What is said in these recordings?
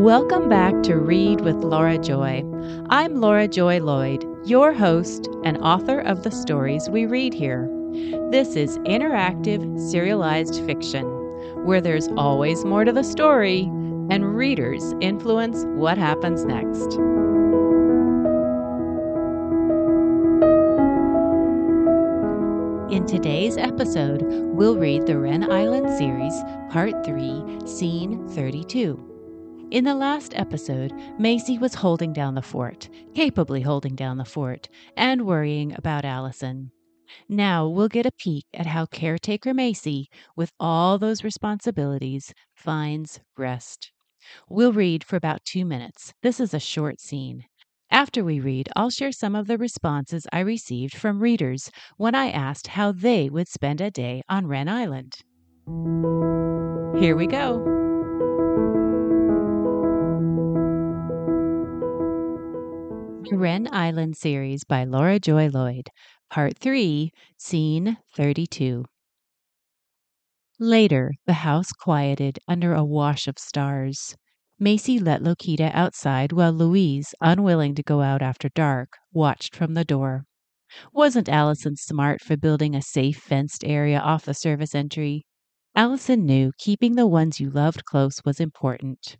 Welcome back to Read with Laura Joy. I'm Laura Joy Lloyd, your host and author of the stories we read here. This is interactive, serialized fiction, where there's always more to the story and readers influence what happens next. In today's episode, we'll read the Wren Island series, Part 3, Scene 32. In the last episode, Macy was holding down the fort, capably holding down the fort, and worrying about Allison. Now we'll get a peek at how caretaker Macy, with all those responsibilities, finds rest. We'll read for about two minutes. This is a short scene. After we read, I'll share some of the responses I received from readers when I asked how they would spend a day on Wren Island. Here we go. Wren Island series by Laura Joy Lloyd, Part 3, Scene 32. Later, the house quieted under a wash of stars. Macy let Lokita outside while Louise, unwilling to go out after dark, watched from the door. Wasn't Allison smart for building a safe fenced area off the service entry? Allison knew keeping the ones you loved close was important.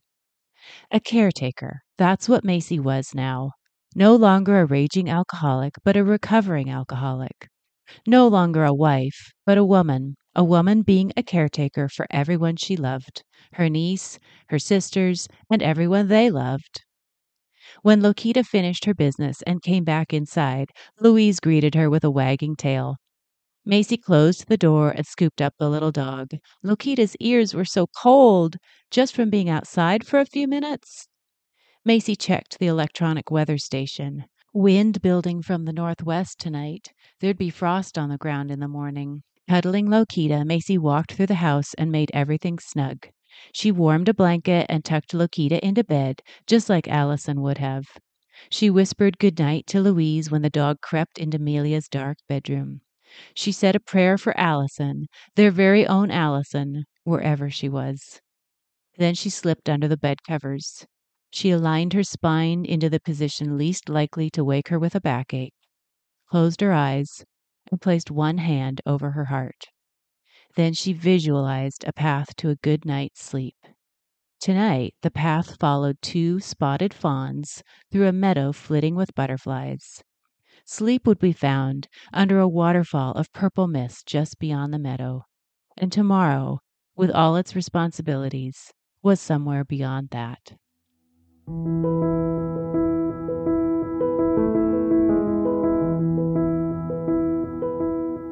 A caretaker, that's what Macy was now. No longer a raging alcoholic, but a recovering alcoholic. No longer a wife, but a woman, a woman being a caretaker for everyone she loved her niece, her sisters, and everyone they loved. When Lokita finished her business and came back inside, Louise greeted her with a wagging tail. Macy closed the door and scooped up the little dog. Lokita's ears were so cold just from being outside for a few minutes. Macy checked the electronic weather station. Wind building from the northwest tonight. There'd be frost on the ground in the morning. Cuddling Lokita, Macy walked through the house and made everything snug. She warmed a blanket and tucked Lokita into bed, just like Allison would have. She whispered good night to Louise when the dog crept into Amelia's dark bedroom. She said a prayer for Allison, their very own Allison, wherever she was. Then she slipped under the bed covers. She aligned her spine into the position least likely to wake her with a backache, closed her eyes, and placed one hand over her heart. Then she visualized a path to a good night's sleep. Tonight, the path followed two spotted fawns through a meadow flitting with butterflies. Sleep would be found under a waterfall of purple mist just beyond the meadow. And tomorrow, with all its responsibilities, was somewhere beyond that.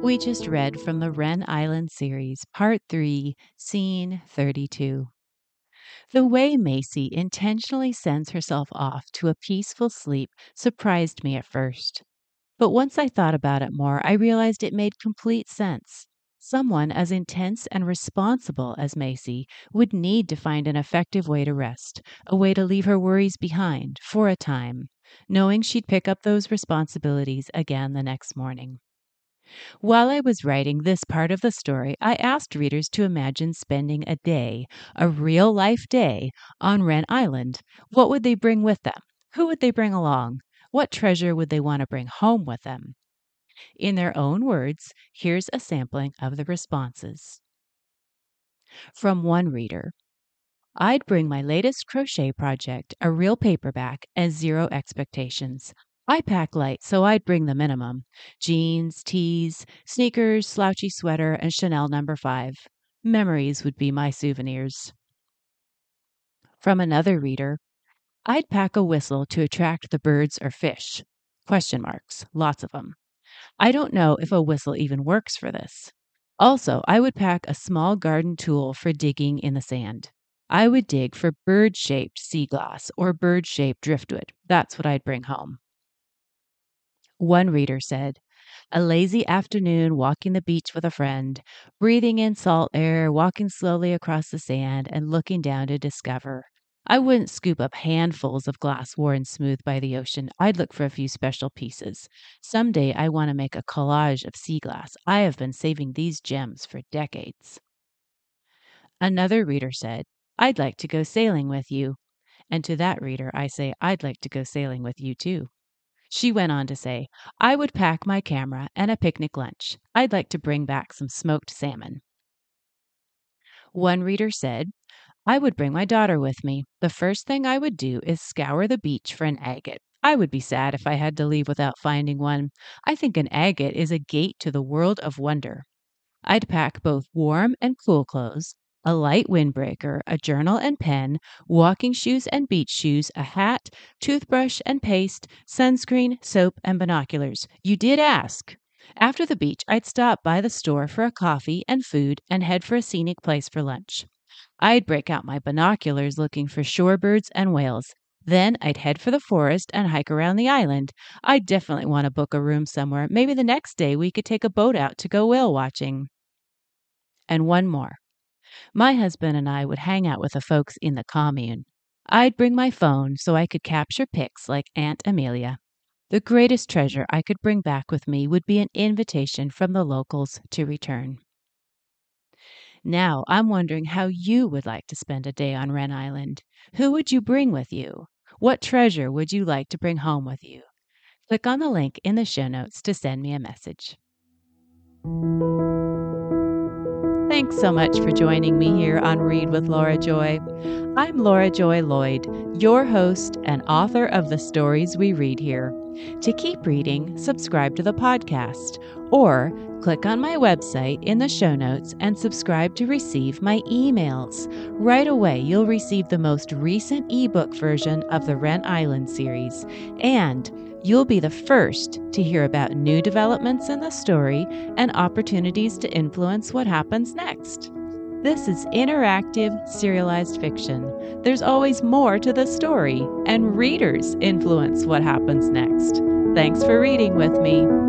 We just read from the Wren Island series, Part 3, Scene 32. The way Macy intentionally sends herself off to a peaceful sleep surprised me at first. But once I thought about it more, I realized it made complete sense. Someone as intense and responsible as Macy would need to find an effective way to rest, a way to leave her worries behind for a time, knowing she'd pick up those responsibilities again the next morning. While I was writing this part of the story, I asked readers to imagine spending a day, a real life day, on Wren Island. What would they bring with them? Who would they bring along? What treasure would they want to bring home with them? In their own words, here's a sampling of the responses. From one reader I'd bring my latest crochet project, a real paperback, and zero expectations. I pack light, so I'd bring the minimum jeans, tees, sneakers, slouchy sweater, and Chanel number no. 5. Memories would be my souvenirs. From another reader I'd pack a whistle to attract the birds or fish. Question marks, lots of them. I don't know if a whistle even works for this. Also, I would pack a small garden tool for digging in the sand. I would dig for bird shaped sea glass or bird shaped driftwood. That's what I'd bring home. One reader said, A lazy afternoon walking the beach with a friend, breathing in salt air, walking slowly across the sand, and looking down to discover I wouldn't scoop up handfuls of glass worn smooth by the ocean. I'd look for a few special pieces. Someday I want to make a collage of sea glass. I have been saving these gems for decades. Another reader said, I'd like to go sailing with you. And to that reader, I say, I'd like to go sailing with you too. She went on to say, I would pack my camera and a picnic lunch. I'd like to bring back some smoked salmon. One reader said, I would bring my daughter with me. The first thing I would do is scour the beach for an agate. I would be sad if I had to leave without finding one. I think an agate is a gate to the world of wonder. I'd pack both warm and cool clothes, a light windbreaker, a journal and pen, walking shoes and beach shoes, a hat, toothbrush and paste, sunscreen, soap, and binoculars. You did ask. After the beach, I'd stop by the store for a coffee and food and head for a scenic place for lunch. I'd break out my binoculars looking for shorebirds and whales. Then I'd head for the forest and hike around the island. I definitely want to book a room somewhere. Maybe the next day we could take a boat out to go whale watching. And one more. My husband and I would hang out with the folks in the commune. I'd bring my phone so I could capture pics like Aunt Amelia. The greatest treasure I could bring back with me would be an invitation from the locals to return. Now, I'm wondering how you would like to spend a day on Wren Island. Who would you bring with you? What treasure would you like to bring home with you? Click on the link in the show notes to send me a message. Thanks so much for joining me here on Read with Laura Joy. I'm Laura Joy Lloyd, your host and author of the stories we read here. To keep reading, subscribe to the podcast or click on my website in the show notes and subscribe to receive my emails. Right away, you'll receive the most recent ebook version of the Wren Island series, and you'll be the first to hear about new developments in the story and opportunities to influence what happens next. This is interactive, serialized fiction. There's always more to the story, and readers influence what happens next. Thanks for reading with me.